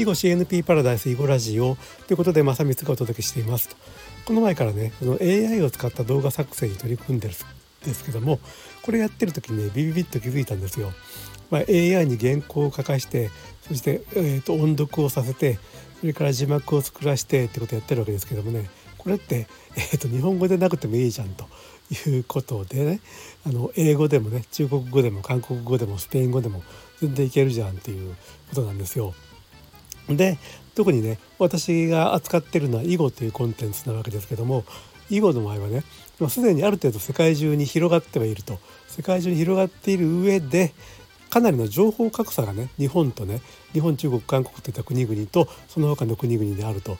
囲碁 CNP パラダイス囲碁ラジオということで正光がお届けしていますこの前からねその AI を使った動画作成に取り組んでるんですけどもこれやってる時にねビビビッと気づいたんですよ。まあ、AI に原稿を書かしてそして、えーと、音読をさせてそれから字幕を作らせてってことをやってるわけですけどもねこれって、えーと日本語でなくてもいいじゃんということでねあの英語でもね中国語でも韓国語でもスペイン語でも全然いけるじゃんっていうことなんですよ。で特にね私が扱ってるのは囲碁というコンテンツなわけですけども囲碁の場合はねすでにある程度世界中に広がってはいると。世界中に広がっている上でかなりの情報格差がね日本とね日本中国韓国といった国々とその他の国々であると。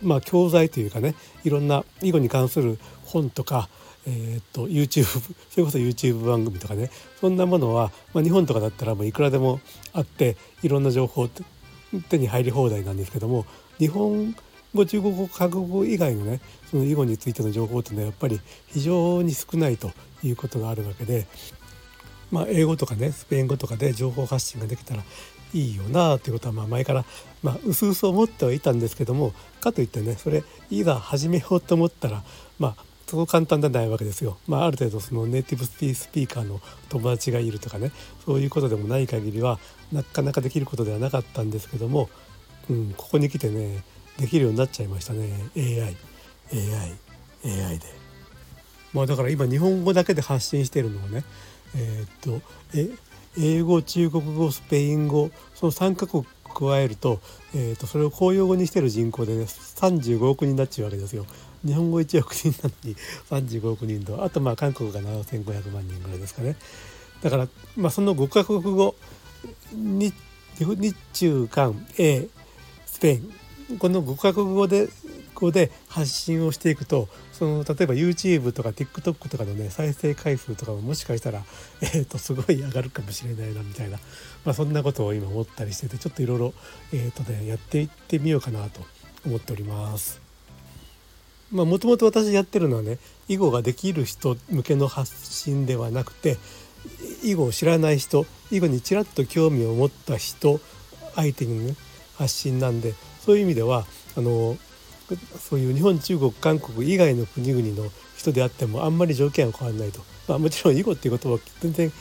まあ教材というかねいろんな囲碁に関する本とかえー、っと YouTube それこそ YouTube 番組とかねそんなものは、まあ、日本とかだったらもういくらでもあっていろんな情報手に入り放題なんですけども日本語中国語韓国語以外のねその囲碁についての情報っていうのはやっぱり非常に少ないということがあるわけで、まあ、英語とかねスペイン語とかで情報発信ができたらいいよなということはまあ前からまあ薄々思ってはいたんですけどもかといってねそれいざ始めようと思ったらまあそう簡単ではないわけですよ。まあ、ある程度そのネイティブスピーカーの友達がいるとかねそういうことでもない限りはなかなかできることではなかったんですけども、うん、ここに来てねできるようになっちゃいましたね AIAIAI で。まあだから今日本語だけで発信してるのはねえー、っとえ英語中国語スペイン語その3カ国加えると,、えー、とそれを公用語にしてる人口でね35億人になっちゃうわけですよ。日本語1億人なのに35億人とあとまあ韓国が7500万人ぐらいですかね。だから、まあ、その5カ国語日中韓英スペインこの5カ国語で語で発信をしていくとその例えば YouTube とか TikTok とかのね再生回数とかももしかしたら、えー、とすごい上がるかもしれないなみたいな、まあ、そんなことを今思ったりしててちょっといろいろえとねやっていってみようかなと思っております。まあもともと私やってるのはね囲碁ができる人向けの発信ではなくて囲碁を知らない人囲碁にちらっと興味を持った人相手にね発信なんでそういう意味ではあのそういう日本中国韓国以外の国々の人であってもあんまり条件は変わらないと、まあ、もちろん囲碁っていうことは全然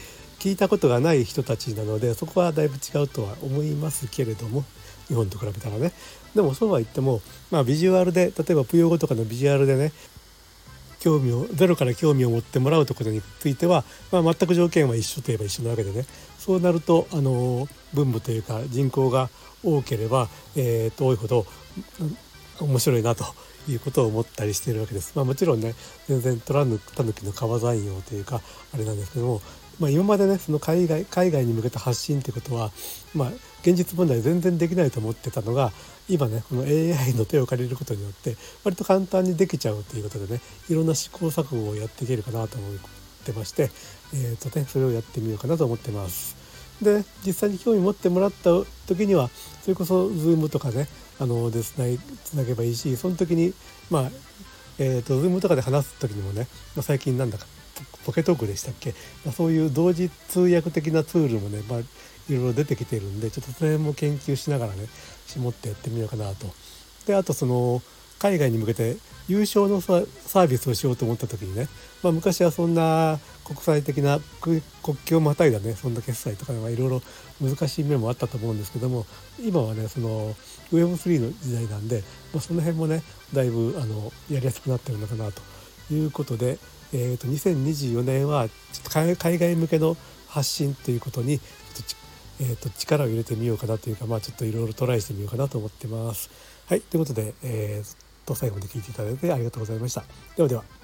聞いたことがない人たちなのでそこはだいぶ違うとは思いますけれども日本と比べたらねでもそうは言っても、まあ、ビジュアルで例えばプヨ語とかのビジュアルでね興味をゼロから興味を持ってもらうところについては、まあ、全く条件は一緒といえば一緒なわけでねそうなるとあの分母というか人口が多ければ、えー、と多いほど面白いなということを思ったりしているわけです。まあ、もちろんね全然取らぬタヌキの川山用というかあれなんですけども、まあ、今までねその海外海外に向けた発信ってことは、まあ、現実問題全然できないと思ってたのが今ねこの AI の手を借りることによって割と簡単にできちゃうということでねいろんな試行錯誤をやっていけるかなと思ってまして、えーとね、それをやってみようかなと思ってます。で実際に興味持ってもらった時にはそれこそ Zoom とかねあのでつなつなげばいいしその時にまあえーと、Zoom とかで話す時にもね、まあ、最近なんだかポケトークでしたっけ、まあ、そういう同時通訳的なツールもね、まあ、いろいろ出てきてるんでちょっとそれも研究しながらね絞ってやってみようかなと。であとその海外に向けて優勝のサービスをしようと思った時にね、まあ、昔はそんな国際的な国境をまたいだねそんな決済とかいろいろ難しい面もあったと思うんですけども今はねその Web3 の時代なんで、まあ、その辺もねだいぶあのやりやすくなってるのかなということで、えー、と2024年はちょっと海外向けの発信ということにちょっとえーと、力を入れてみようかなというか、まあ、ちょっといろいろトライしてみようかなと思ってます。はいということで、えー、と最後まで聞いていただいてありがとうございました。ではでは。